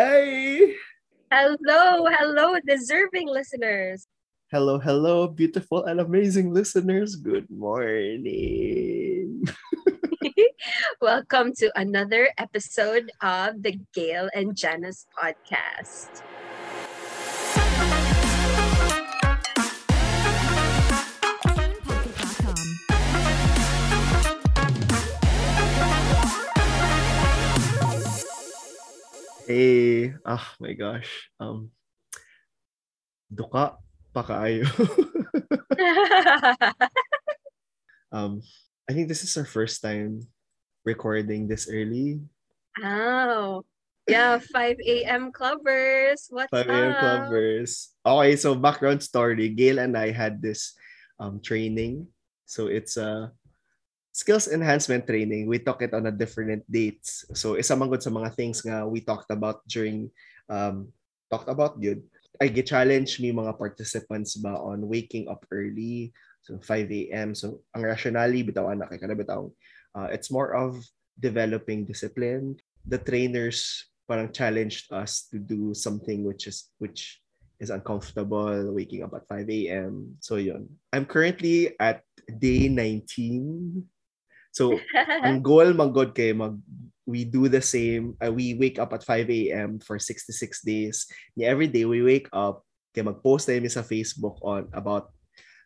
Hey! Hello, hello, deserving listeners. Hello, hello, beautiful and amazing listeners. Good morning. Welcome to another episode of the Gail and Janice podcast. Hey, oh my gosh. Um, duka pa kaayo. um, I think this is our first time recording this early. oh, yeah, 5 a.m. clubbers. What's 5 a.m. clubbers. Okay, so background story. Gail and I had this um, training. So it's a skills enhancement training. We talk it on a different dates. So isa man gud sa mga things nga we talked about during um talked about yun. I get challenge me mga participants ba on waking up early. So 5 a.m. So ang rationally bitaw anak kay kada bitaw. Uh, it's more of developing discipline. The trainers parang challenged us to do something which is which is uncomfortable waking up at 5 a.m. So yun. I'm currently at day 19 So, ang goal mag God kay mag we do the same. Uh, we wake up at 5 a.m. for 66 days. Yeah, every day we wake up kay mag-post na sa Facebook on about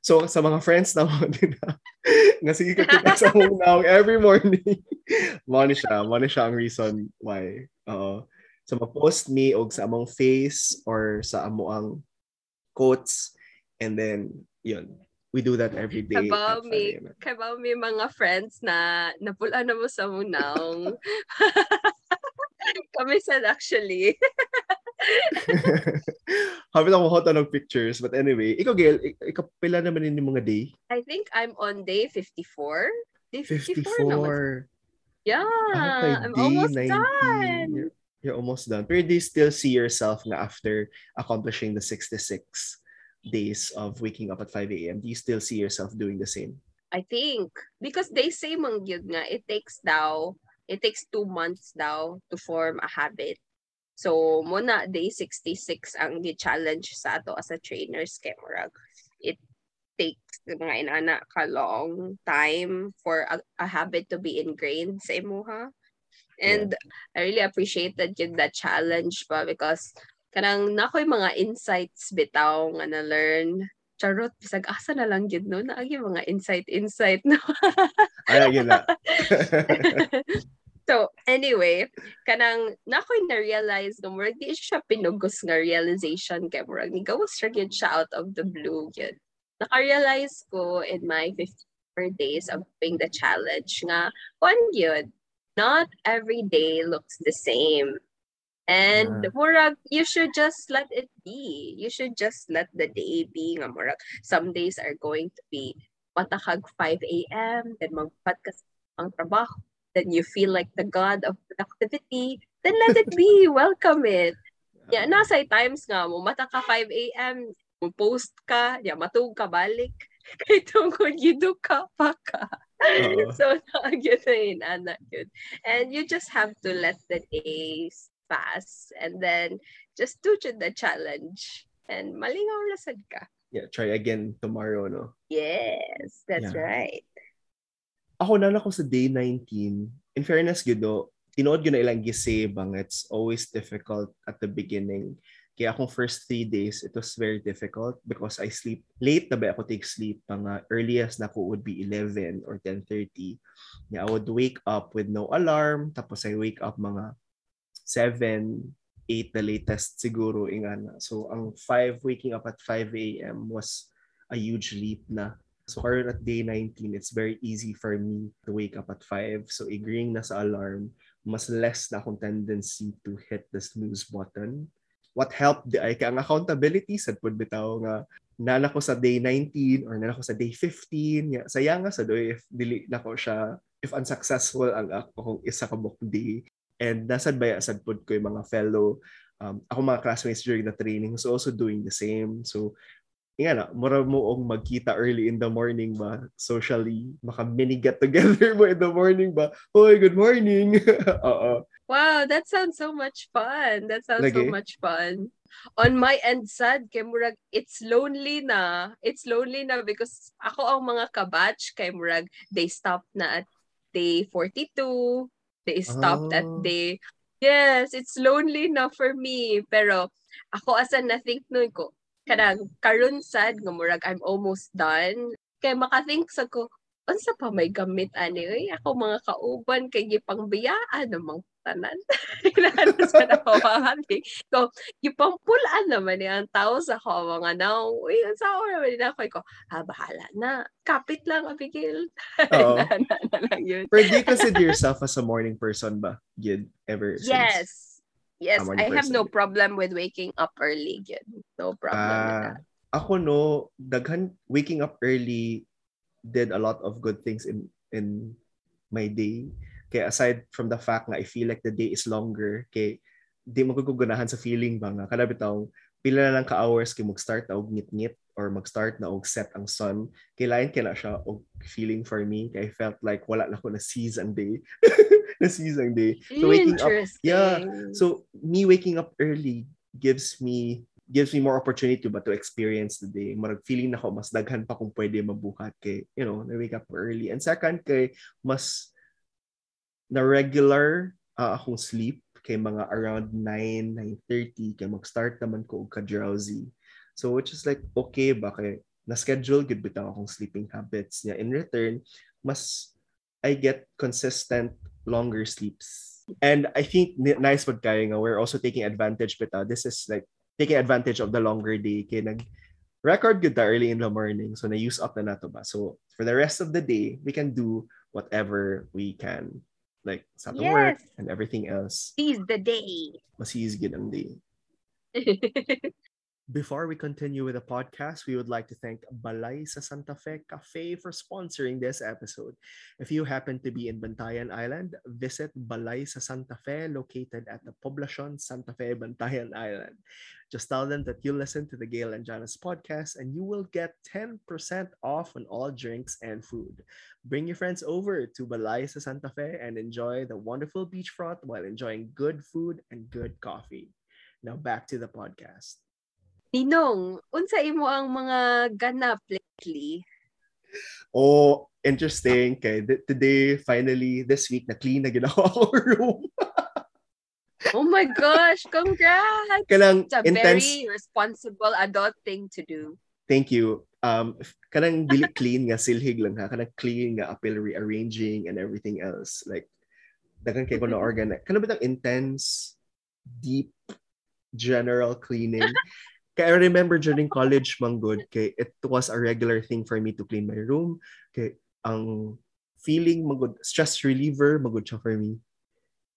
So sa mga friends na mo din na nga sige ka kita sa now every morning. mo ni siya, mo ni siya ang reason why. Oo. So mag-post me og sa among face or sa amo ang quotes and then yun we do that every day. Kabaw at 5 may, a.m. kabaw may mga friends na napula na mo sa munang. Kami sad actually. Habi lang mo ng pictures. But anyway, ikaw, Gail, ik- ikaw pila naman yun yung mga day? I think I'm on day 54. Day 54, naman. 54. Yeah, Okay, I'm almost 19. done. You're, you're almost done. Pero do you still see yourself na after accomplishing the 66 days of waking up at 5 a.m., do you still see yourself doing the same? I think because they say mang yun nga it takes daw it takes two months daw to form a habit. So muna day 66 ang gi-challenge sa ato as a trainers kay murag it takes mga inana ka long time for a, a habit to be ingrained sa imuha. And I really appreciated yun that challenge pa because kanang nakoy mga insights bitaw nga na learn charot bisag asa na lang gyud no? Naagi mga insight insight no? Ay, na. so anyway kanang nakoy na realize no murag di siya pinugos nga realization kay murag ni gawas gyud siya out of the blue gyud naka-realize ko in my 54 days of doing the challenge nga one gyud not every day looks the same and Ah. murag you should just let it be you should just let the day be nga murag some days are going to be matakag 5 a.m. then magpat ka ang trabaho then you feel like the god of productivity then let it be welcome it yeah nasa times nga mo mata ka 5 a.m. mo post ka ya matug ka balik kay tungkol gido ka pa ka Oo. so na yun anak yun and you just have to let the days pass and then just do the challenge and malingaw na sad ka Yeah, try again tomorrow, no? yes that's Yeah. right ako na ako sa day 19, in fairness, Gudo, tinood yun na ilang gise bang it's always difficult at the beginning. Kaya akong first three days, it was very difficult because I sleep late na ba ako take sleep. Ang uh, earliest na ko would be 11 or 10.30. Yeah, I would wake up with no alarm. Tapos I wake up mga 7, 8 the latest siguro. Ingana. So ang 5, waking up at 5 a.m. was a huge leap na. So karon at day 19, it's very easy for me to wake up at 5. So agreeing na sa alarm, mas less na akong tendency to hit the snooze button. What helped di ay ang accountability sa pud bitaw nga nana ko sa day 19 or nana ko sa day 15 ya saya nga sa do if dili nako siya if unsuccessful ang ako isa ka book day and nasad ba sad pud ko yung mga fellow um, ako mga classmates during the training who's also doing the same so nga na, mura mo og magkita early in the morning ba, socially, maka mini get together mo in the morning ba, Hoy, good morning! Oo. Wow, that sounds so much fun. That sounds so Lagi? much fun. On my end sad kay murag it's lonely na. It's lonely na because ako ang mga kabatch kay murag they stopped na at day 42. They stopped at Ah. day Yes, it's lonely na for me. Pero ako asa na think nun ko kanang karon sad nga murag I'm almost done. Kay makathink sa ko unsa pa may gamit ani oy ako mga kauban kay gipangbiyaan namang tanan. Kailangan sa nakawahati. So, gipangpulaan naman niya ang tao sa ko mga now. Uy, ang sao naman nila ako. Ko, ah, bahala na. Kapit lang, Abigail. Oo. na, na, na lang yun. Pero do you consider yourself as a morning person ba? Gid, ever since? Yes. Yes, I have no problem with waking up early. Yun. No problem with Ah, that. ako no, daghan waking up early did a lot of good things in in my day. Kaya aside from the fact nga I feel like the day is longer, kay di mo sa feeling ba nga kada bitaw pila na lang ka hours kay mag-start na og ngit-ngit or mag-start na og set ang sun. Kailangan kaya na siya og feeling for me. Kay I felt like wala na ko na seize ang day. na seize ang day. So waking up yeah. So me waking up early gives me gives me more opportunity ba to experience the day. Marag feeling na ko mas daghan pa kung pwede mabuhat kay you know, na wake up early. And second kay mas na regular ah, akong sleep kay mga around 9, 9.30 kay mag-start naman ko og ka-drowsy. So which is like okay ba kay na-schedule good bitaw akong sleeping habits niya. In return, mas I get consistent longer sleeps. And I think nice pag kaya nga we're also taking advantage bitaw. This is like taking advantage of the longer day kay nag record good ta early in the morning so na use up na nato ba. So for the rest of the day, we can do whatever we can like sa atong work Yes. and everything else. Seize the day. Masiyis gid ang day. Before we continue with the podcast, we would like to thank Balay sa Santa Fe Cafe for sponsoring this episode. If you happen to be in Bantayan Island, visit Balay sa Santa Fe located at the Poblacion Santa Fe, Bantayan Island. Just tell them that you listen to the Gail and Janice podcast and you will get 10% off on all drinks and food. Bring your friends over to Balay sa Santa Fe and enjoy the wonderful beachfront while enjoying good food and good coffee. Now back to the podcast. Ninong, unsa imo ang mga ganap lately? Oh, interesting. Kay today, finally, this week, na-clean na ginawa ko room. Oh my gosh, congrats! Kanang It's a intense, very responsible adult thing to do. thank you. Um, kanang dili clean nga silhig lang ha. Kanang clean nga appeal rearranging and everything else. Like, dagan kay ko na organ. Kanang bitang intense, deep, general cleaning. I remember during college, manggod, kay it was a regular thing for me to clean my room. Kay ang feeling magud stress reliever magud siya for me.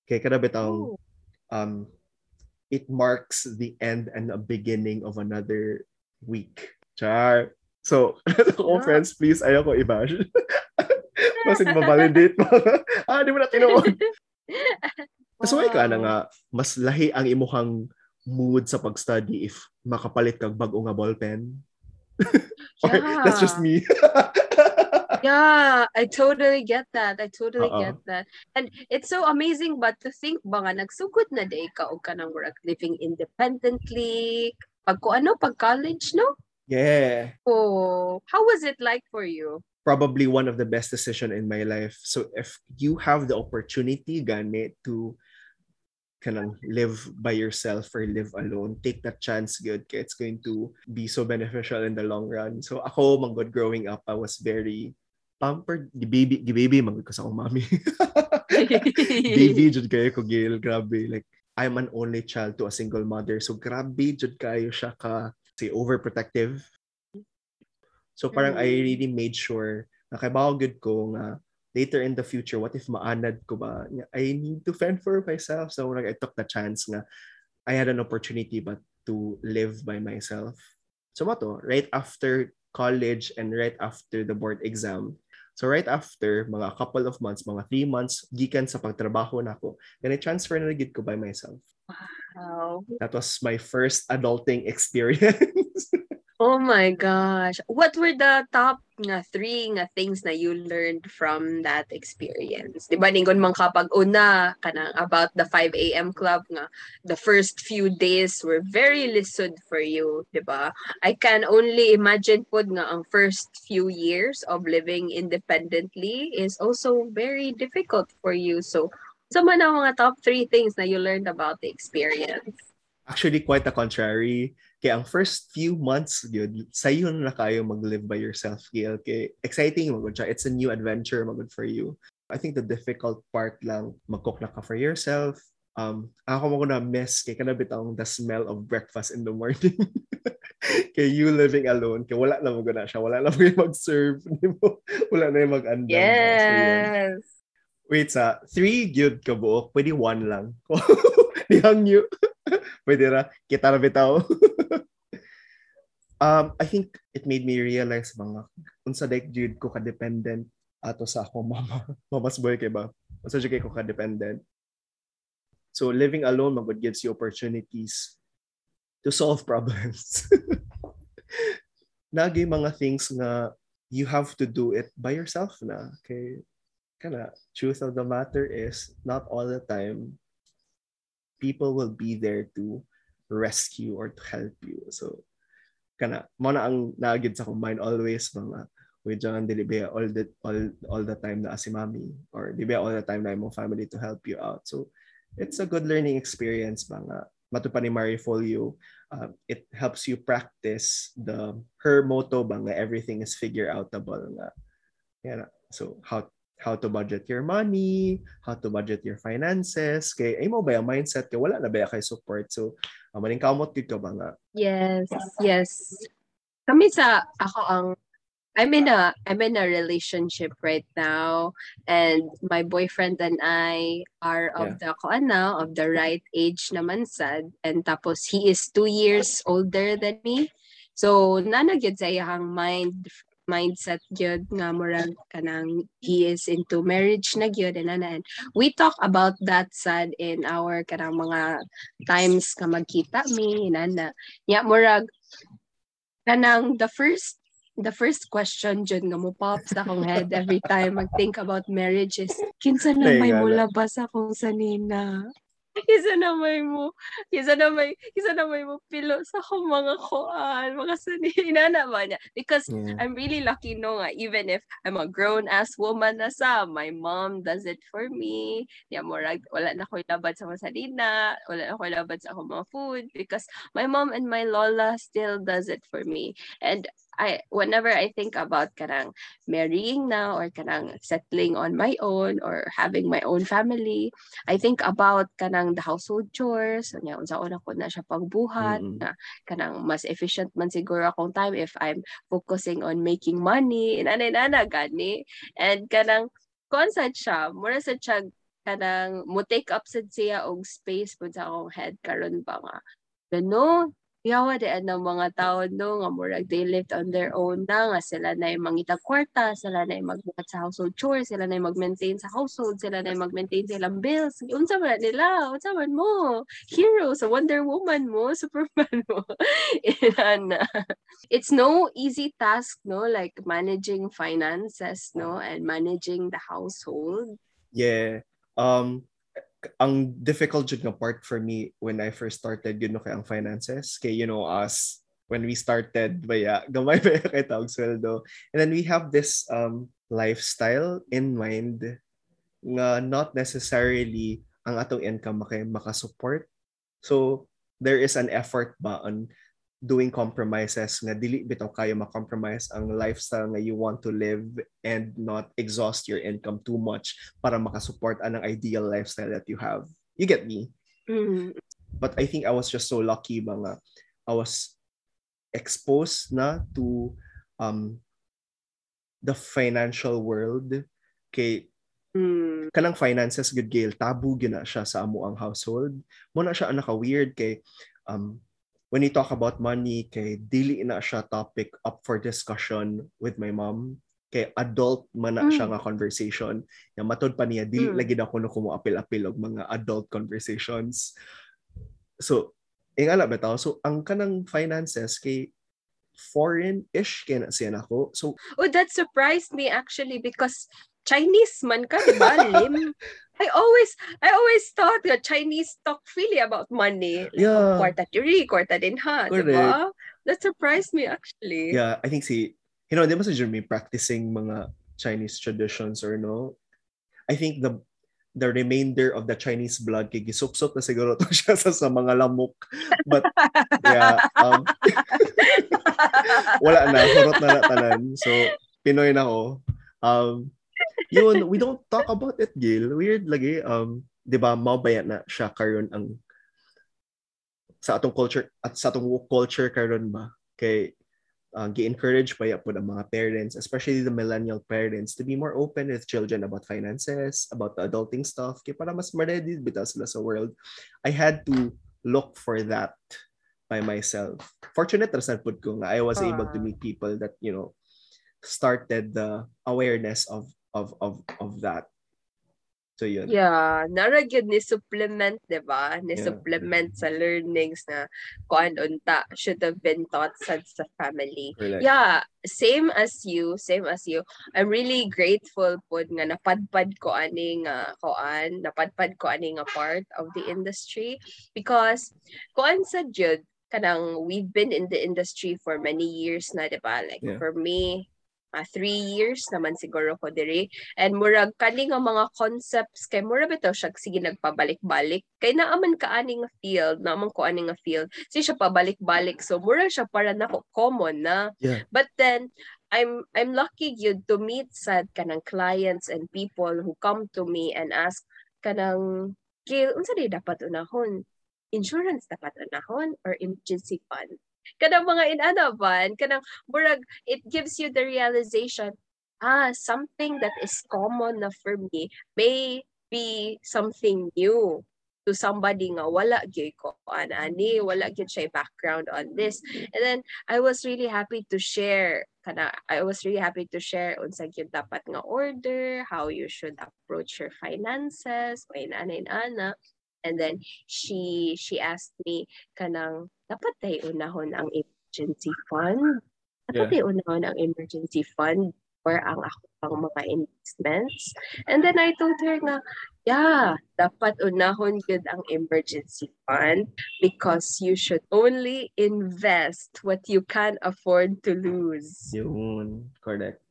Kay kada bitang Oh. um, it marks the end and a beginning of another week. Char. So, Yeah. friends, please, ayaw ko i-bash. Kasi mabalidate mo. ah, di mo na tinuod. So, wow. ka na nga, mas lahi ang imuhang mood sa pag-study if makapalit kag bag-o nga ballpen. Or, that's just me. Yeah, I totally get that. I totally Oo. get that. And it's so amazing but to think ba nga nagsugod na day ka og kanang work living independently. Pag ko ano, pag college, no? yeah. Oh, how was it like for you? probably one of the best decision in my life. So if you have the opportunity gani to kanang live by yourself or live alone, take that chance good. It's going to be so beneficial in the long run. So ako, manggod growing up, I was very pampered. Gibaby, gibaby, manggod ko sa akong mami. baby, jud kayo ko, Gail. Grabe. Like, I'm an only child to a single mother. So grabe, jud kayo siya ka, say, overprotective. So parang I Mm. really made sure na kay good ko nga later in the future, what if maanad ko ba? I need to fend for myself. So like, I took the chance nga I had an opportunity but to live by myself. So mato, right after college and right after the board exam, so right after mga couple of months, mga three months, gikan sa pagtrabaho na ako, then I transfer na gid ko by myself. Wow. That was my first adulting experience. Oh my gosh. What were the top nga three nga things na you learned from that experience? Di ba ningon man kapag una kanang about the 5 a.m. club nga the first few days were very lisod for you, di ba? I can only imagine pod nga ang first few years of living independently is also very difficult for you. So, sa man ang mga top three things na you learned about the experience? Actually, quite the contrary kaya ang first few months yun, sa'yo na kayo mag-live by yourself. Kaya, kaya exciting magod siya. It's a new adventure magod for you. I think the difficult part lang, mag-cook na ka for yourself. Um, ako mo na miss kay kanabit ang the smell of breakfast in the morning. kay you living alone, kay wala na mo na siya. Wala na mo yung mag-serve. wala na yung mag-andam. Yes! So, Wait, sa three good ka buok, pwede one lang. Nihang you. pwede ra. Kita na bitaw. Um, I think it made me realize mga unsa like jud ko ka-dependent ato sa ako mama. Mama's boy kay ba? Unsa jud kay ko ka-dependent. So living alone magud gives you opportunities to solve problems. Nagi mga things nga you have to do it by yourself na. Okay? Kana, truth of the matter is not all the time people will be there to rescue or to help you. So kana mo na ang naagid sa mind always mga we jangan dili ba all the all all the time na si mami? Or di all the time na imong family to help you out? So it's a good learning experience nga matupan ni Marie Folio uh, it helps you practice the her motto ba nga everything is figure outable nga yeah so how how to budget your money, how to budget your finances. Kay ay mo ba yung mindset kay wala na ba kay support. So, um, maning kamot ka ba nga? Yes, yes. Kami sa ako ang I'm in a I'm in a relationship right now and my boyfriend and I are of yeah. the kuan now of the right age naman sad and tapos he is two years older than me. So nanagyod sa iyang mind mindset gyud nga murag kanang he is into marriage na gyud and and we talk about that sad in our kanang mga times ka magkita mi nana ya murag kanang the first the first question jud nga mo pop sa akong head every time mag think about marriage is kinsa na may mulabas akong sanina isa na may mo, isa na may, isa na may mo pilo sa akong mga kuan, mga sanina naman niya. Because yeah. I'm really lucky no nga, even if I'm a grown-ass woman na sa, my mom does it for me. Niya mo, wala na ko labad sa mga sanina, wala na ko labad sa akong mga food because my mom and my lola still does it for me. And I whenever I think about kanang marrying now or kanang settling on my own or having my own family, I think about kanang the household chores, nya unsa una ko na siya pagbuhat mm-hmm. na kanang mas efficient man siguro akong time if I'm focusing on making money. Inanay nana gani. And kanang consent siya mura sa siya kanang mo take up sad siya og space pud sa akong head karon ba nga. No yawa di ng mga tao no nga murag they lived on their own na nga sila na yung mangita kwarta sila na yung magbukat sa household chores sila na mag-maintain sa household sila na mag-maintain sa ilang bills. Unsa man nila? Unsa man mo? Hero sa Wonder Woman mo Superman mo. And it's no easy task no like managing finances no and managing the household. Yeah. Um ang difficult jud nga part for me when I first started yun no kay ang finances. Kay you know us when we started baya gamay ba kay tawag sweldo? And then we have this um lifestyle in mind nga not necessarily ang atong income makay makasupport. So there is an effort ba on doing compromises nga dili bitaw kayo ma-compromise ang lifestyle nga you want to live and not exhaust your income too much para makasupport anang ideal lifestyle that you have. You get me? Mm-hmm. But I think I was just so lucky nga I was exposed na to um the financial world kay mm. kanang finances good gail tabu gina siya sa amo ang household mo na siya naka weird kay um when you talk about money, kay dili na siya topic up for discussion with my mom. Kay adult man na mm. siya nga conversation. Yang matod pa niya, dili mm. lagi na ko no apil-apil og mga adult conversations. So, ing ala bitaw. So, ang kanang finances kay foreign-ish kaya na siya nako. So, oh, that surprised me actually because Chinese man ka, di ba, Lim? I always, I always thought that Chinese talk freely about money. Like, Yeah. Kwarta diri, kwarta din ha, di ba? That surprised me actually. yeah, I think si, you know, di ba si Jeremy practicing mga Chinese traditions or no? I think the the remainder of the Chinese blood kay gisupsop na siguro to siya sa, sa mga lamok. But yeah, um, wala na, hurot na na tanan. So, Pinoy na ako. Um, yun, we don't talk about it, Gil. Weird lagi. Um, di ba, mabaya na siya karon ang sa atong culture at sa atong culture karon ba kay uh, gi-encourage pa po ang mga parents especially the millennial parents to be more open with children about finances about the adulting stuff kay para mas ma-ready bitaw sila sa world I had to look for that by myself fortunate ra sad pud ko nga I was able to Ah. meet people that you know started the awareness of of of of that so yun Yeah, nara gyud ni supplement, 'di ba? Ni Yeah. supplement sa learnings na kuan unta should have been taught sa sa family. Correct. Yeah, same as you, same as you. I'm really grateful pod nga napadpad ko ani nga kuan, napadpad ko ani nga part of the industry because kuan sa jud kanang we've been in the industry for many years na, 'di ba? Like Yeah. for me, ah, three years naman siguro ko diri and murag kani nga mga concepts kay murag bitaw siya sige nagpabalik-balik kay naaman ka ani nga field naaman ko ani nga field si siya pabalik-balik so murag siya para nako common na Yeah. but then I'm I'm lucky yun to meet sad kanang clients and people who come to me and ask kanang Gil, unsa di dapat unahon? Insurance dapat unahon or emergency fund? Kanang mga inana ban, kanang murag it gives you the realization ah something that is common na for me may be something new to somebody nga wala gyud ko ani wala gyud siya background on this. And then I was really happy to share kana I was really happy to share unsa gyud dapat nga order how you should approach your finances may ana and then she she asked me kanang dapat tay unahon ang emergency fund dapat tay unahon ang emergency fund for ang ako pang mga investments and then I told her nga yeah dapat unahon gyud ang emergency fund because you should only invest what you can afford to lose Yun. Correct.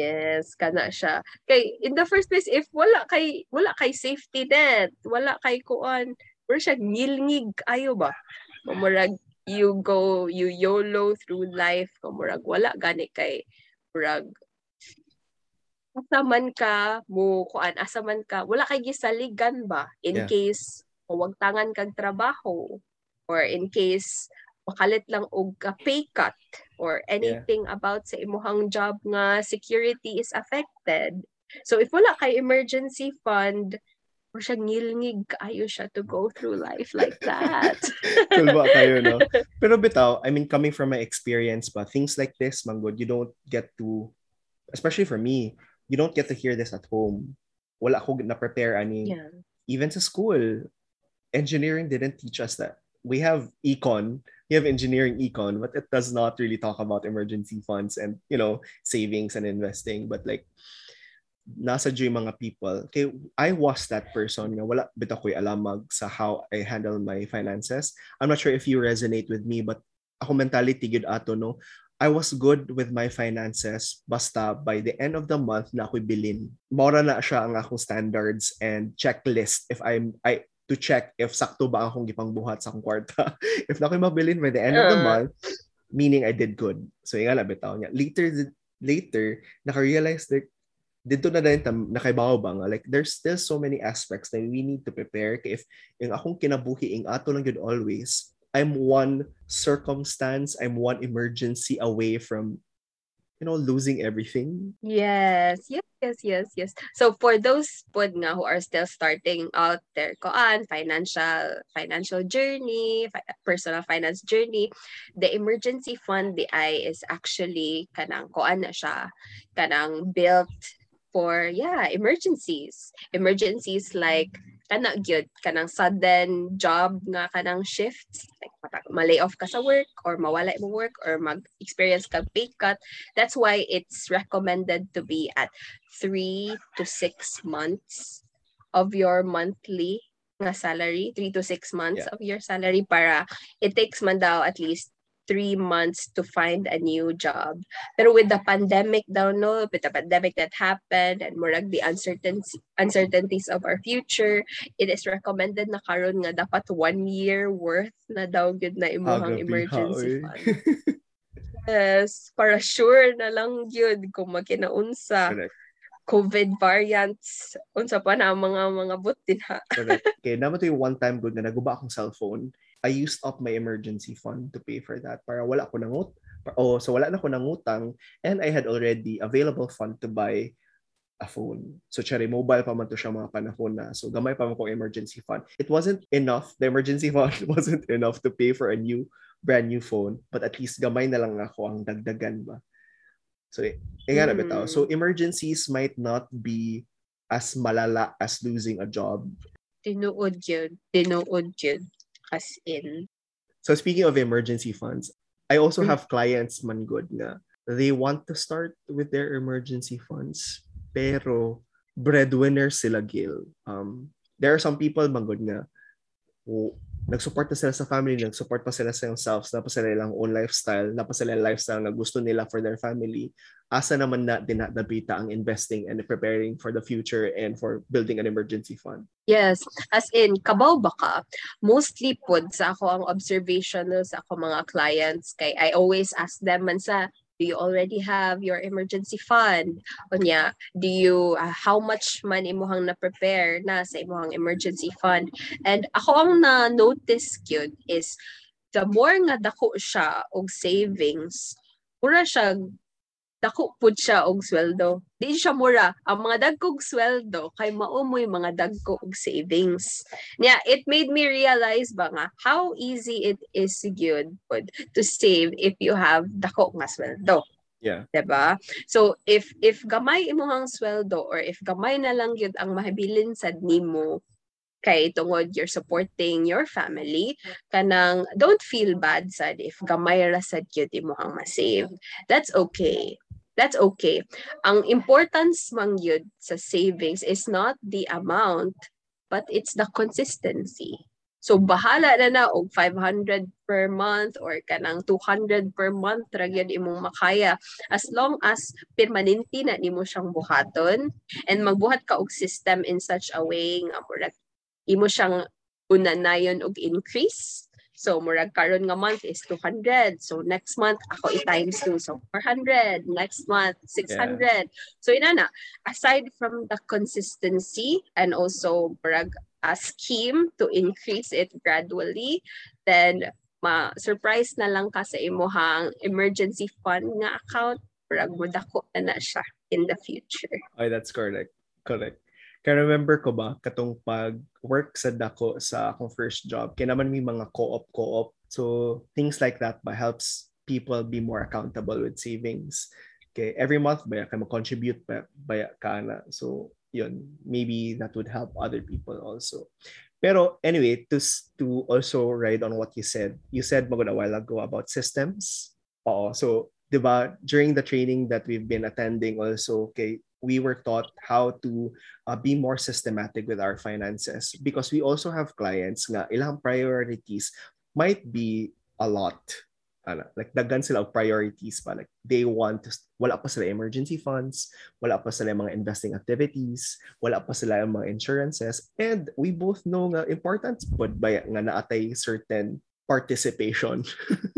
Yes, kana siya. Kay in the first place if wala kay wala kay safety net, wala kay kuan, wala siya ngilngig ayo ba? Murag you go you YOLO through life, murag wala gani kay murag asaman ka mo kuan asaman ka wala kay gisaligan ba in Yeah. case mawagtangan kag trabaho or in case makalit lang og ka pay cut or anything about sa imuhang job nga security is affected. So if wala kay emergency fund, or siya ngilngig kaayo siya to go through life like that. Tulba kayo, no? Pero bitaw, I mean, coming from my experience pa, things like this, Manggod, you don't get to, especially for me, you don't get to hear this at home. Wala ako na-prepare ani. yeah. Even sa school, engineering didn't teach us that. We have econ, we have engineering econ, but it does not really talk about emergency funds and, you know, savings and investing. But like, nasa yung mga people. Okay, I was that person nga wala bitaw ko'y alamag sa how I handle my finances. I'm not sure if you resonate with me, but ako mentality gud ato no. I was good with my finances basta by the end of the month na ako'y bilin. Mora na siya ang akong standards and checklist if I'm I to check if sakto ba akong gipangbuhat sa akong kwarta. if na ako'y mabilin by the end of the Uh. month, meaning I did good. So yung nga bitaw niya. Later later naka-realize that dito na din tam nakaibaw ba nga like there's still so many aspects that we need to prepare if yung akong kinabuhi ing ato lang yun always I'm one circumstance I'm one emergency away from you know losing everything Yes, yes, yes, yes, yes. So for those pod nga who are still starting out their koan financial financial journey, fi- personal finance journey, the emergency fund the I is actually kanang koan na siya, kanang built for yeah, emergencies. Emergencies like kana gyud kanang sudden job nga kanang shifts like ma-lay off ka sa work or mawala mo work or mag-experience ka pay cut. That's why it's recommended to be at three to six months of your monthly nga salary, three to six months Yeah. of your salary para it takes man daw at least three months to find a new job. Pero with the pandemic daw, no, with the pandemic that happened and murag the uncertainty, uncertainties of our future, it is recommended na karon nga dapat one year worth na daw good na imuhang Agabi, emergency ha, fund. Yes, para sure na lang yun kung magkinaunsa. Correct. COVID variants, unsa pa na ang mga mga butin ha. Correct. Okay, naman to yung one time good na naguba akong cellphone. I used up my emergency fund to pay for that para wala ko nang ut oh, so wala na ko nang utang and I had already available fund to buy a phone. So cherry mobile pa man to siya mga panahon na. So gamay pa man kong emergency fund. It wasn't enough. The emergency fund wasn't enough to pay for a new brand new phone, but at least gamay na lang ako ang dagdagan ba. So eh, nga na Mm. bitaw. So emergencies might not be as malala as losing a job Tinuod yun. Tinuod yun. As in. So speaking of emergency funds, I also Mm. have clients man good they want to start with their emergency funds pero breadwinner sila Gil. Um, there are some people man good nag-support na sila sa family, nag-support pa sila sa themselves, na pa sila ilang own lifestyle, na pa sila yung lifestyle na gusto nila for their family. Asa naman na dinadabita ang investing and preparing for the future and for building an emergency fund. Yes, as in, kabaw ba ka? Mostly pod sa ako ang observation no, sa ako mga clients. Kay I always ask them man sa, do you already have your emergency fund? Unya, do you, uh, how much man imuhang na-prepare na sa imuhang emergency fund? And ako ang na-notice yun is, the more nga dako siya og savings, mura siya dako pud siya og sweldo. Di siya mura. Ang mga dagkog sweldo kay maumoy mga dagko og savings. Yeah, it made me realize ba nga how easy it is good pud to save if you have dako nga sweldo. Yeah. 'Di ba? So if if gamay imong sweldo or if gamay na lang gyud ang mahabilin sad nimo kay tungod you're supporting your family kanang don't feel bad sad if gamay ra sad gyud imong ma-save. That's okay. That's okay. Ang importance mang yun sa savings is not the amount, but it's the consistency. So bahala na na og 500 per month or kanang 200 per month ra gyud imong makaya as long as permanente na nimo siyang buhaton and magbuhat ka og system in such a way nga murag imo siyang unanayon og increase So, murag karon nga month is 200. So, next month, ako i-times 2. So, 400. Next month, 600. So, ina na. Aside from the consistency and also murag a scheme to increase it gradually, then ma-surprise na lang ka sa imuhang emergency fund nga account. Murag mudako na na siya in the future. Ay, that's correct. Correct. Kaya remember ko ba, katong pag-work sa dako sa akong first job, kaya naman may mga co-op, co-op. So, things like that ba helps people be more accountable with savings. Okay, every month ba ka mag-contribute ba, ba ka na. So, yun, maybe that would help other people also. Pero anyway, to to also ride on what you said. You said magod a while ago about systems. Oo. So, 'di ba, during the training that we've been attending also, okay, we were taught how to uh, be more systematic with our finances. Because we also have clients nga ilang priorities might be a lot. Ano, like daghan sila priorities pa. Like they want to wala pa sila emergency funds wala pa sila mga investing activities wala pa sila mga insurances. And we both know nga important pod ba nga naatay certain participation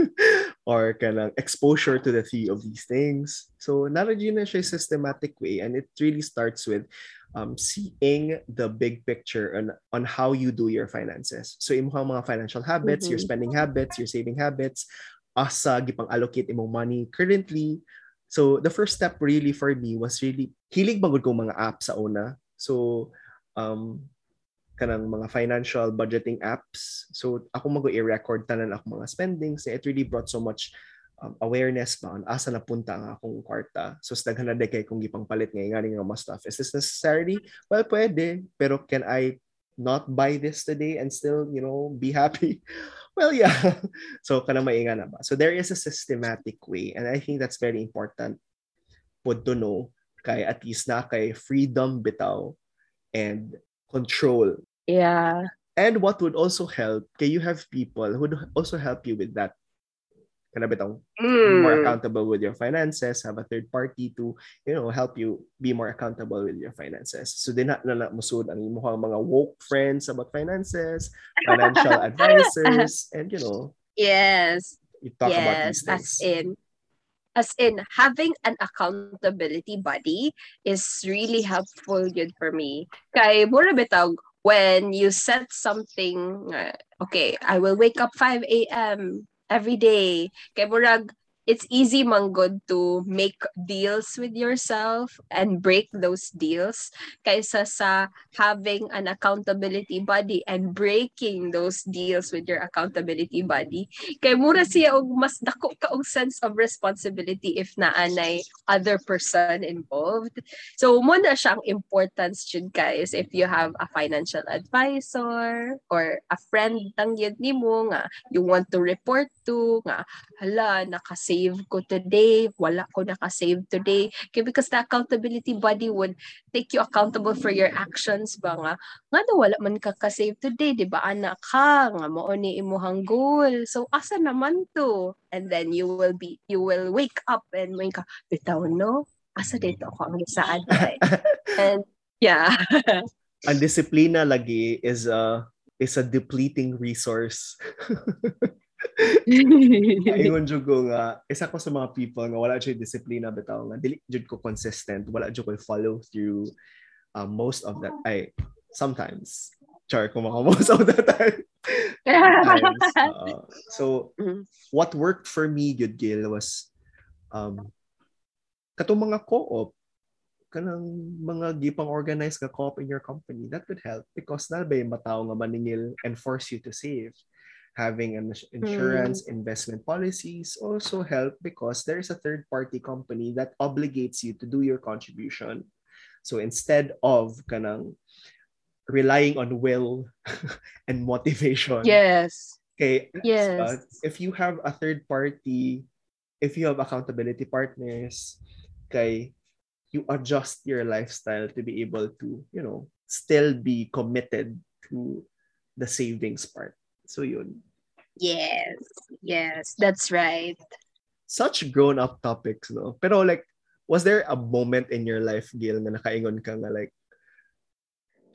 or kanang exposure to the three of these things. So naragin na siya systematic way and it really starts with um, seeing the big picture on, on how you do your finances. So imong mga financial habits, your Mhm. spending habits, your saving habits, asa gipang allocate imong money currently. So the first step really for me was really hilig bagod kong mga apps sa una. So um kanang mga financial budgeting apps. So ako mag i-record tanan ako mga spendings. It really brought so much um, awareness ba on asa napunta ang akong kwarta. So sa daghan na kay kung gipang palit nga nga mga stuff. Is this necessary? Well, pwede. Pero can I not buy this today and still, you know, be happy? Well, yeah. So, kana mainga na ba? So, there is a systematic way. And I think that's very important po to know kay at least na kay freedom bitaw and control. Yeah. And what would also help, kay you have people who would also help you with that kana bitong be more Mm. accountable with your finances, have a third party to, you know, help you be more accountable with your finances. So din na na musud ang imong mga woke friends about finances, financial advisors, and you know, Yes. you talk about yes. these As things. in, as in having an accountability buddy is really helpful good for me. Kay mura bitag when you set something, okay, I will wake up 5 a.m. every day. Kay murag, it's easy man good to make deals with yourself and break those deals kaysa sa having an accountability buddy and breaking those deals with your accountability buddy. Kay mura siya og mas dako ka og sense of responsibility if naanay other person involved. So mo na siyang importance jud guys if you have a financial advisor or a friend tang yun nimo nga you want to report to nga hala nakasave ko today wala ko nakasave today. Kay because the accountability buddy would take you accountable for your actions ba nga? Nga na wala man ka ka-save today di ba anak ka? Nga mao ni imuhang goal. So asa naman to? And then you will be you will wake up and may ka bitaw no? Asa dito ako ang gisaad ay and yeah. Ang disiplina lagi is a is a depleting resource. Ayun jud ko nga. Isa ko sa mga people nga wala jud disiplina bitaw nga dili jud ko consistent, wala jud ko follow through uh, most of that ay sometimes. Char ko mga most of the time. Uh, so what worked for me good Gil was um katong mga co-op kanang mga gipang organize nga co-op in your company that could help because na ba yung matao nga maningil and force you to save having an ins- insurance investment policies also help because there is a third party company that obligates you to do your contribution so instead of kanang relying on will and motivation yes Okay. Yes. uh, if you have a third party, if you have accountability partners, okay, you adjust your lifestyle to be able to, you know, still be committed to the savings part. So yun. yes yes that's right Such grown-up topics, no? Pero like, was there a moment in your life, Gil, na nakaingon ka nga like,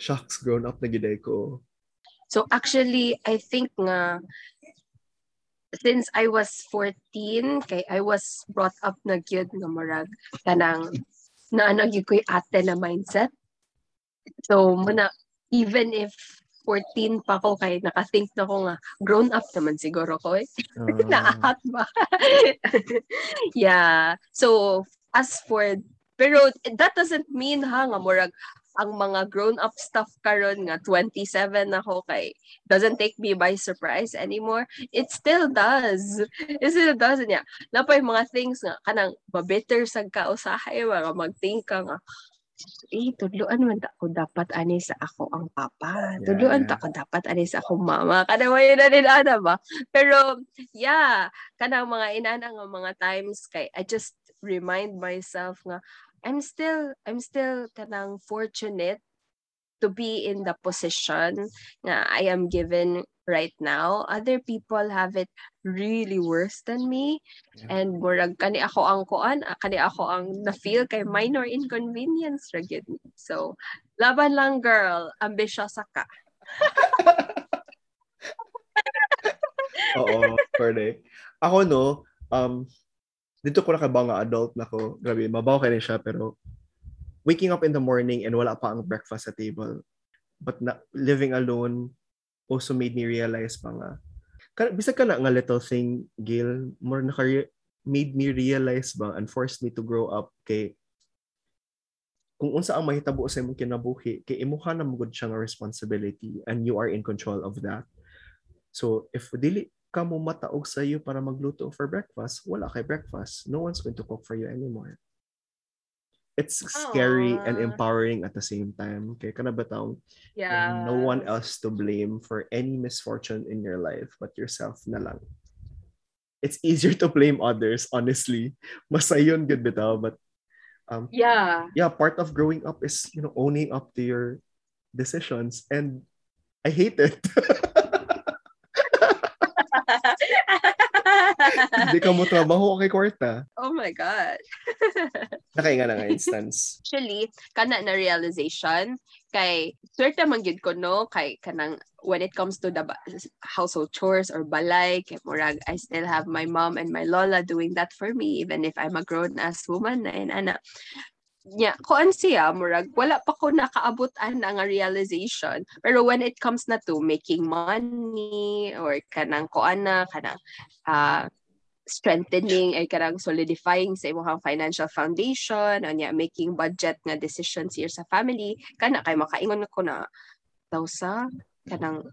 shucks, grown up na giday ko. So actually, I think nga since I was 14, kay I was brought up na gyud nga murag kanang naano gyud ko'y ate na mindset. So muna even if 14 pa ko kay nakathink na ko nga grown up naman siguro ko eh. Ah, Naahat ba? yeah. So as for pero that doesn't mean ha nga murag ang mga grown up stuff karon nga 27 na ako kay doesn't take me by surprise anymore it still does it still does niya napay mga things nga kanang mabitter sa kausahay mga magthink ka nga eh, tudloan man ta ko dapat ani sa ako ang papa. Yeah, Tudloan yeah. ta ko dapat ani sa akong mama. Kada mo yun na din ana ba? Pero, yeah, kanang mga inana nga mga times kay I just remind myself nga I'm still I'm still kanang fortunate to be in the position nga I am given right now. Other people have it really worse than me. Yeah. And murag kani ako ang kuan, ah, kani ako ang na-feel kay minor inconvenience ra gyud. So, laban lang girl, ambisyosa ka. Oo, correct. Ako no, um, dito ko nakabaw nga adult na ko. Grabe, mabaw ka rin siya, pero waking up in the morning and wala pa ang breakfast sa table. But na, living alone also made me realize pa nga. Ka, bisag ka na nga little thing, Gil, more naka made me realize ba and forced me to grow up kay kung unsa ang mahitabo sa imong kinabuhi kay imuha na mugod siya nga responsibility and you are in control of that So, if dili ka mo mataog sa iyo para magluto for breakfast, wala kay breakfast. No one's going to cook for you anymore. It's scary and Aw. empowering at the same time. Kaya ka na Yeah. no one else to blame for any misfortune in your life but yourself na lang. It's easier to blame others, honestly. Masayon good bitaw, but um, Yeah. yeah, part of growing up is, you know, owning up to your decisions. And I hate it. Hindi ka mo trabaho kay kwarta. oh my God. Nakainga na nga instance. Actually, kana na realization kay swerte man gyud ko no kay kanang when it comes to the ba- household chores or balay kay murag I still have my mom and my lola doing that for me even if I'm a grown ass woman na and ana nya kuan siya murag wala pa ko nakaabutan ang realization pero when it comes na to making money or kanang kuan na kanang ah strengthening ay karang solidifying sa imong financial foundation anya making budget nga decisions here sa family kana kay makaingon ako na daw sa kanang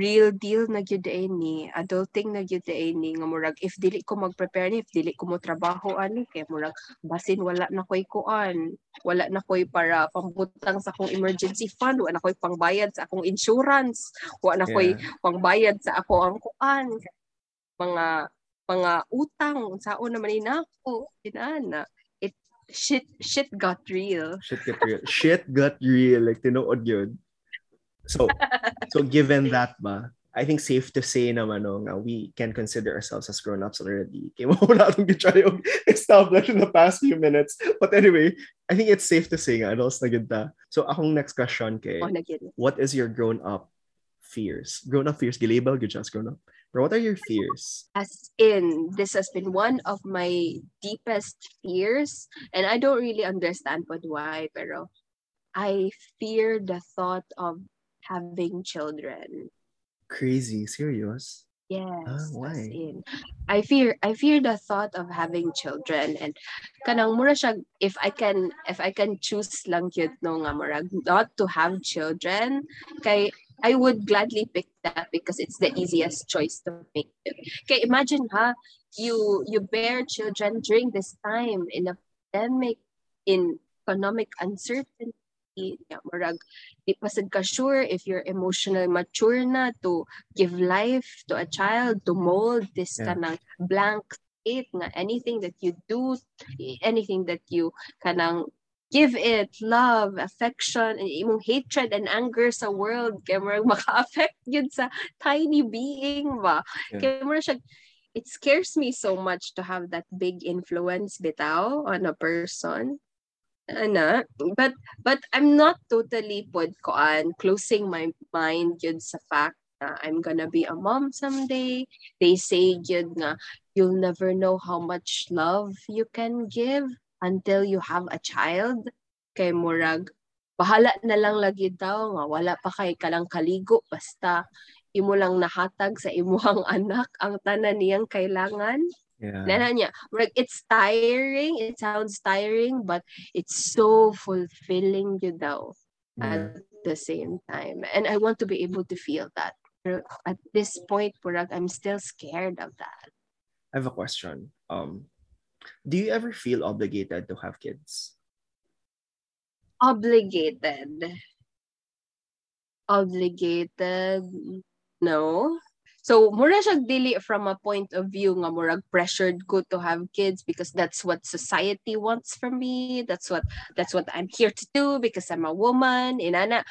real deal na gyud ni adulting na gyud ni nga murag if dili ko mag-prepare ni if dili ko mo trabaho ani kay murag basin wala na koy kuan wala na koy para pambutang sa akong emergency fund wala na koy pangbayad sa akong insurance wala na koy Yeah. pangbayad sa ako ang kuan mga mga utang saon naman ina ako inana it shit shit got real Shit got real. Shit got real. Like, tinuod yun. So, so given that ba, I think safe to say naman no, nga we can consider ourselves as grown-ups already. Kaya mo na itong try yung establish in the past few minutes. But anyway, I think it's safe to say nga, adults na gid ta. So, akong next question kay, oh what is your grown-up fears? Grown-up fears, gilabel good as grown-up. What are your fears? as in this has been one of my deepest fears and I don't really understand but why pero I fear the thought of having children Crazy, serious? Yes, Ah, why? in. I fear I fear the thought of having children and kanang mura siya if I can if I can choose lang yun no nga murag not to have children kay I would gladly pick that because it's the easiest choice to make. Okay, imagine ha you you bear children during this time in a pandemic in economic uncertainty nga murag di pa sad ka sure if you're emotionally mature na to give life to a child to mold this Yeah. kanang blank state nga anything that you do anything that you kanang give it love affection and imong hatred and anger sa world. Kay murag maka-affect yun sa tiny being ba? Yeah. kay murag siya it scares me so much to have that big influence bitaw on a person. Ana? But but I'm not totally pod koan closing my mind yun sa fact na I'm gonna be a mom someday. They say yun nga you'll never know how much love you can give until you have a child. Kay murag bahala na lang lagi daw nga wala pa kay kalang kaligo basta imo lang nahatag sa imuhang anak ang tanan niyang kailangan. Yeah. Nana niya, murag, it's tiring, it sounds tiring, but it's so fulfilling you daw yeah. at the same time. And I want to be able to feel that. At this point, murag, I'm still scared of that. I have a question. Um, do you ever feel obligated to have kids? Obligated. Obligated. No. So, mura siya dili from a point of view nga murag pressured ko to have kids because that's what society wants from me. That's what that's what I'm here to do because I'm a woman. Inana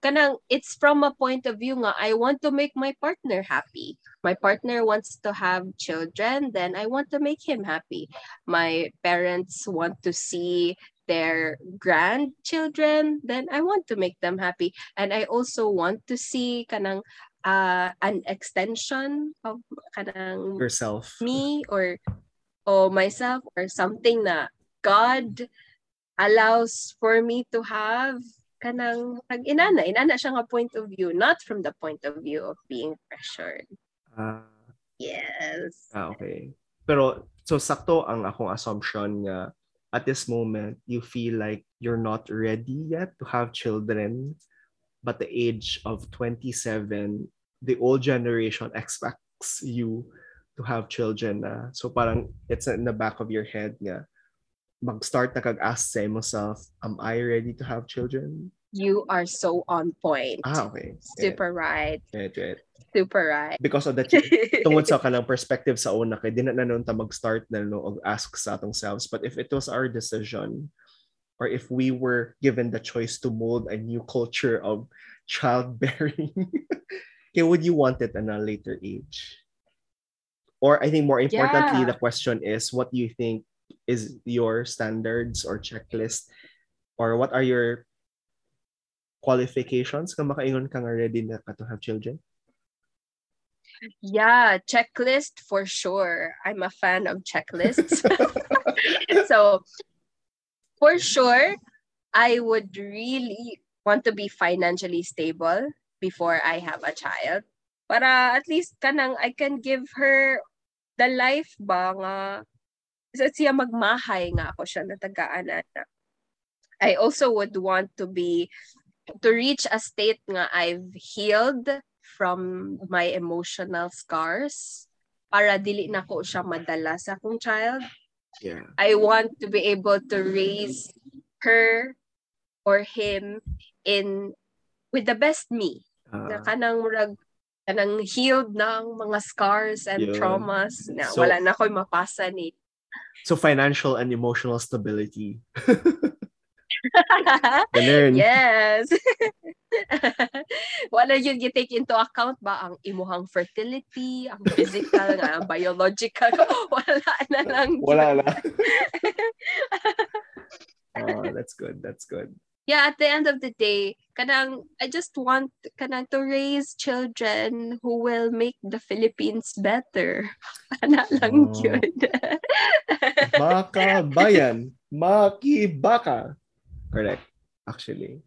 kanang it's from a point of view nga I want to make my partner happy. My partner wants to have children, then I want to make him happy. My parents want to see their grandchildren, then I want to make them happy. And I also want to see kanang uh, an extension of kanang Yourself. me or or myself or something na God allows for me to have kanang pag inana inana siya nga point of view not from the point of view of being pressured Ah, yes ah, okay. Pero, so sakto ang akong assumption nga at this moment, you feel like you're not ready yet to have children, but the age of 27, the old generation expects you to have children na. So parang it's in the back of your head nga, mag-start na kag-ask sa yourself, am I ready to have children? You are so on point. Ah, okay. Super right. Right, right. Super right. Because of that, tungod sa kanang perspective sa una, kay di na nanon ta mag-start na no, og ask sa atong selves. But if it was our decision, or if we were given the choice to mold a new culture of childbearing, okay, would you want it at a later age? Or I think more importantly, Yeah. the question is, what do you think is your standards or checklist? Or what are your qualifications kung makaingon ka nga ready na ka to have children? Yeah, checklist for sure. I'm a fan of checklists. so, for sure, I would really want to be financially stable before I have a child. Para at least kanang I can give her the life ba nga siya magmahay nga ako siya natagaanan na. I also would want to be to reach a state nga I've healed from my emotional scars para dili na ko siya madala sa akong child. Yeah. I want to be able to raise her or him in with the best me. na Uh, kanang murag kanang healed ng mga scars and Yun. traumas na So- wala na ko'y mapasa ni. So financial and emotional stability. Ganun. yes. wala yun you take into account ba ang imuhang fertility, ang physical, nga, ang biological. wala na lang. Wala na. oh, that's good. That's good. Yeah, at the end of the day, kanang I just want kanang to raise children who will make the Philippines better. Ana lang Oh. yun. Baka bayan. Makibaka. Correct. Actually.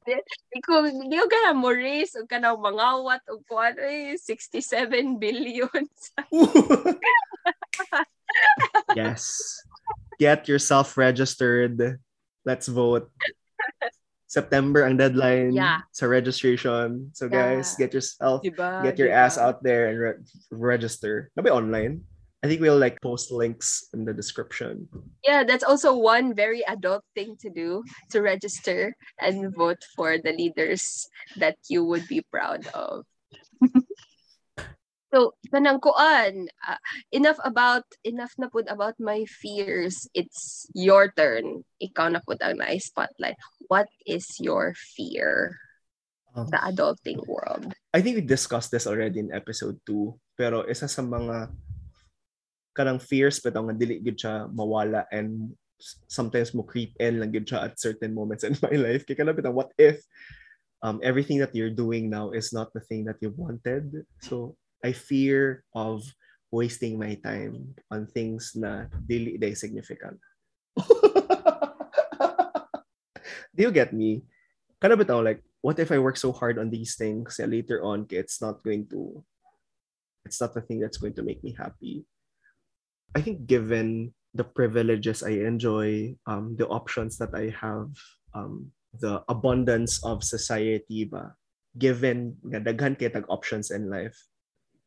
Kung di ko ka mo raise o kanang mangawat o kuan ay 67 billion. yes. Get yourself registered. Let's vote. September ang deadline Yeah. sa registration. So guys, get yourself, diba? get your Diba? ass out there and re- register. Maybe online. I think we'll like post links in the description. Yeah, that's also one very adult thing to do to register and vote for the leaders that you would be proud of. so, kanang kuan, ah, enough about enough na pud about my fears. It's your turn. Ikaw na pud ang na spotlight. What is your fear Um, sa adulting world? I think we discussed this already in episode 2. Pero isa sa mga kanang fears pero nga dili gid siya mawala and sometimes mo creep in lang gid siya at certain moments in my life. Kaya kanang bitang, what if um, everything that you're doing now is not the thing that you wanted? So I fear of wasting my time on things na dili day significant. Do you get me? Kana bitaw like what if I work so hard on these things and later on it's not going to it's not the thing that's going to make me happy. I think given the privileges I enjoy, um, the options that I have, um, the abundance of society ba, given nga daghan kay tag options in life,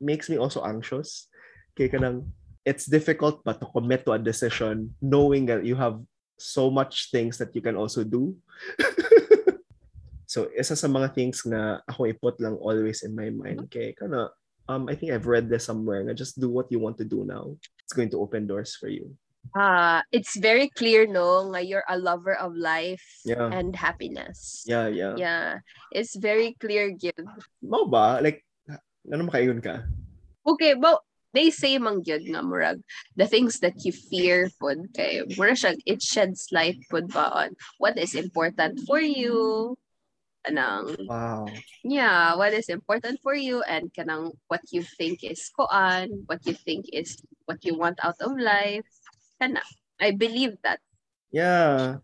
makes me also anxious. Kaya kanang, it's difficult but to commit to a decision knowing that you have so much things that you can also do. so, isa sa mga things na ako iput lang always in my mind. Kaya kana, um, I think I've read this somewhere na just do what you want to do now. It's going to open doors for you. Ah, it's very clear no nga you're a lover of life Yeah. and happiness. Yeah, yeah. Yeah, it's very clear give. Mo ba? Like, ano makaingon ka? Okay, but they say man gyud nga murag the things that you fear pud kay mura siya it sheds light pud ba on what is important for you kanang Wow. yeah what is important for you and kanang what you think is koan what you think is what you want out of life kana I believe that Yeah.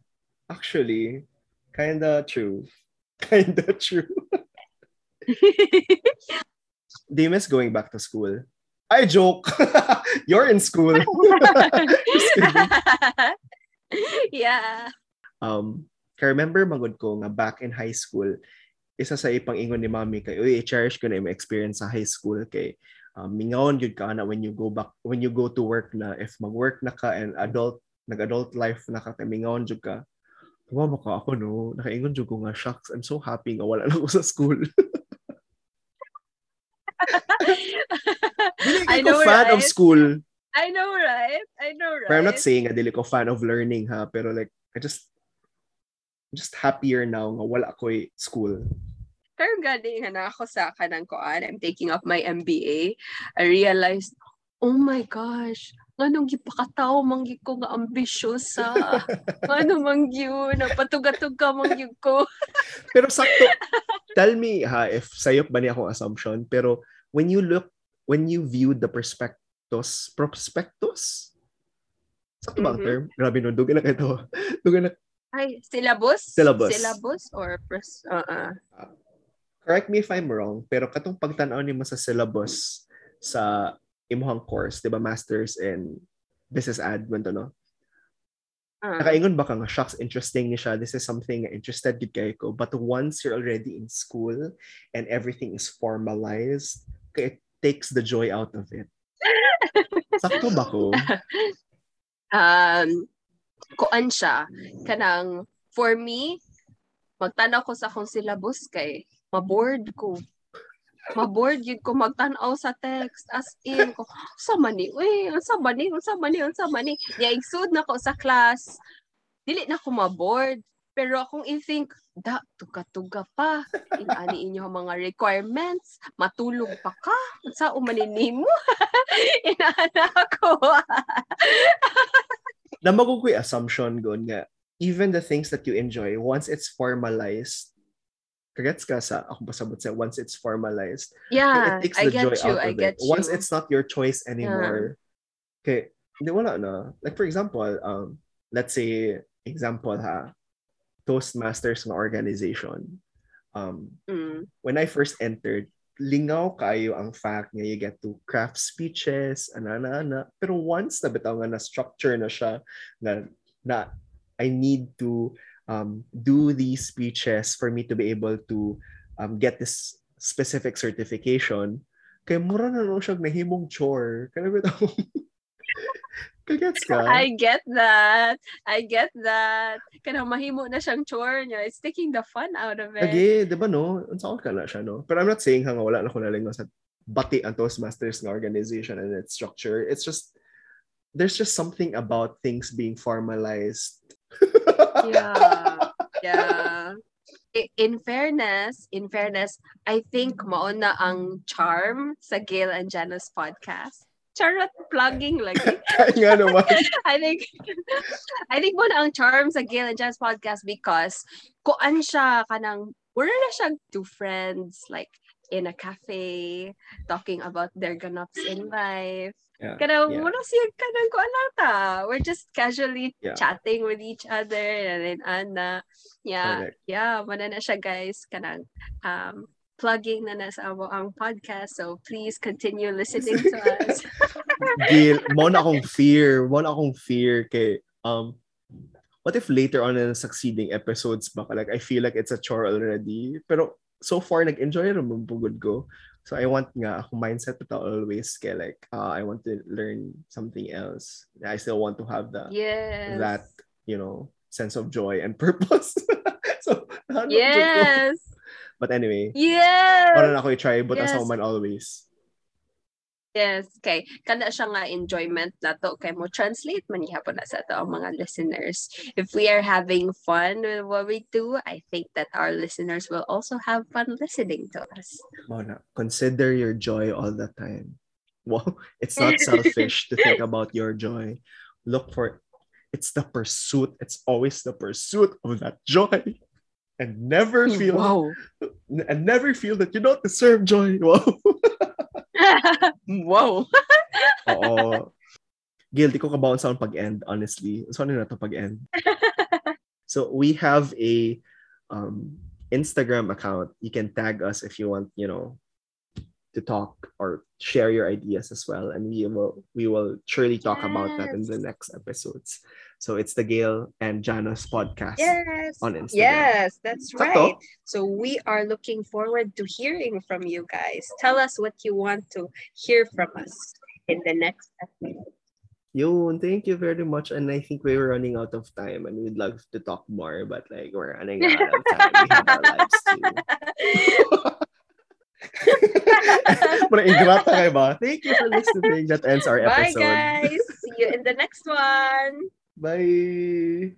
Actually, kinda true. Kinda true. Do you miss going back to school? I joke. You're in school. Yeah um, kaya remember magod ko nga back in high school, isa sa ipang ingon ni mami kay, uy, i-cherish ko na yung experience sa high school kay um, mingawon yun ka na when you go back, when you go to work na, if mag-work na ka and adult nag-adult life na ka, kamingaon jud ka, Tumawa ka ako, no? Nakaingon jud ko nga, shucks, I'm so happy nga wala na ako sa school. Dili I ko fan of right? school. I know, right? I know, right? But I'm not saying nga dili ko fan of learning ha, pero like I just I'm just happier now nga wala ko school. Pero gani nga na ako sa kanang koan, I'm taking up my MBA. I realized, oh my gosh, nganong gipakataw manggi ko nga ambisyosa. ano mangyo, napatugatog ka mangyo ko. Pero sakto, tell me ha if sayop ba niya akong assumption, pero when you look, when you view the prospectus, prospectus? Sakto ba ang Mhm. term? Grabe no, dugan na kayo. Dugan na. Ay, syllabus? Syllabus. Syllabus or pres... Uh-uh. Correct me if I'm wrong, pero katong pagtanaw ni mo sa syllabus sa imuhang course, di ba, Masters in Business Admin, no? Uh, Nakaingon ba ka nga, shocks, interesting ni siya, this is something interested gid kayo ko. But once you're already in school and everything is formalized, it takes the joy out of it. Sakto ba ko? um, kuan siya, kanang, for me, magtanaw ko sa akong syllabus kay, maboard ko. Maboard yun ko magtanaw sa text as in ko sa mani uy unsa mani unsa mani unsa mani ya igsud na ko sa class dili na ko maboard pero akong i-think da tuga-tuga pa. Inani inyo ang mga requirements. Matulog pa ka. Sa umaninimo inaana ko Namago ko assumption gon nga, even the things that you enjoy, once it's formalized, kagets ka sa, ako pasabot sa, once it's formalized, yeah it takes I the get joy you out I of get it. you. Once it's not your choice anymore, okay, hindi wala na. Like for example, um, let's say, example ha, Toastmasters na organization. Um, Mm. when I first entered, lingaw kayo ang fact nga you get to craft speeches, ana-ana. Pero once na bitaw nga na-structure na siya, na, na I need to um, do these speeches for me to be able to um, get this specific certification, kay mura na lang siya nahimong chore. Kaya bitaw, kagets ka? I get that. I get that. Kanang mahimo na siyang chore niya. It's taking the fun out of it. Lagi, di ba no? Unsa ka na siya, no? Pero I'm not saying nga wala na ko naling sa bati ang Toastmasters nga organization and its structure. It's just, there's just something about things being formalized. Yeah. Yeah. In fairness, in fairness, I think mauna ang charm sa Gail and Jana's podcast. Charot plugging lagi. Kaya nga naman. I think I think mo na ang charm sa Gail and Jazz podcast because kuan siya kanang wala na siya two friends like in a cafe talking about their ganaps in life. Yeah, Kanang yeah. wala siya kanang kuan lang ta. We're just casually Yeah. chatting with each other and then ana. Yeah. Correct. Yeah, mana na siya guys kanang um plugging na na sa amo ang podcast. So please continue listening to us. Gil, mo na akong fear. Mo na akong fear kay, um, what if later on in the succeeding episodes baka like I feel like it's a chore already. Pero so far nag-enjoy naman pugod ko. So I want nga akong mindset ito always kay like uh, I want to learn something else. I still want to have the yes. that you know sense of joy and purpose. so ko. Yes. But anyway, Yes. wala na ako i-try but as Yes. a woman always. Yes. Okay. Kana siya nga enjoyment na to. Kay mo translate man gihapon na sa to ang mga listeners. If we are having fun with what we do, I think that our listeners will also have fun listening to us. Mona, consider your joy all the time. Wow, it's not selfish to think about your joy. Look for it's the pursuit. It's always the pursuit of that joy. And never feel Wow. and never feel that you don't deserve joy. Wow. wow. Oo. Guilty ko sa akong pag-end, honestly. So ano na to pag-end? so we have a um, Instagram account. You can tag us if you want, you know, to talk or share your ideas as well. And we will we will surely talk about that in the next episodes. So it's the Gail and Jana's podcast Yes. on Instagram. Yes, that's right. So we are looking forward to hearing from you guys. Tell us what you want to hear from us in the next episode. Yun, thank you very much. And I think we're running out of time and we'd love to talk more, but like we're running out of time. We have our lives too. Ingrata kayo ba? Thank you for listening. That ends our episode. Bye guys. See you in the next one. Bye.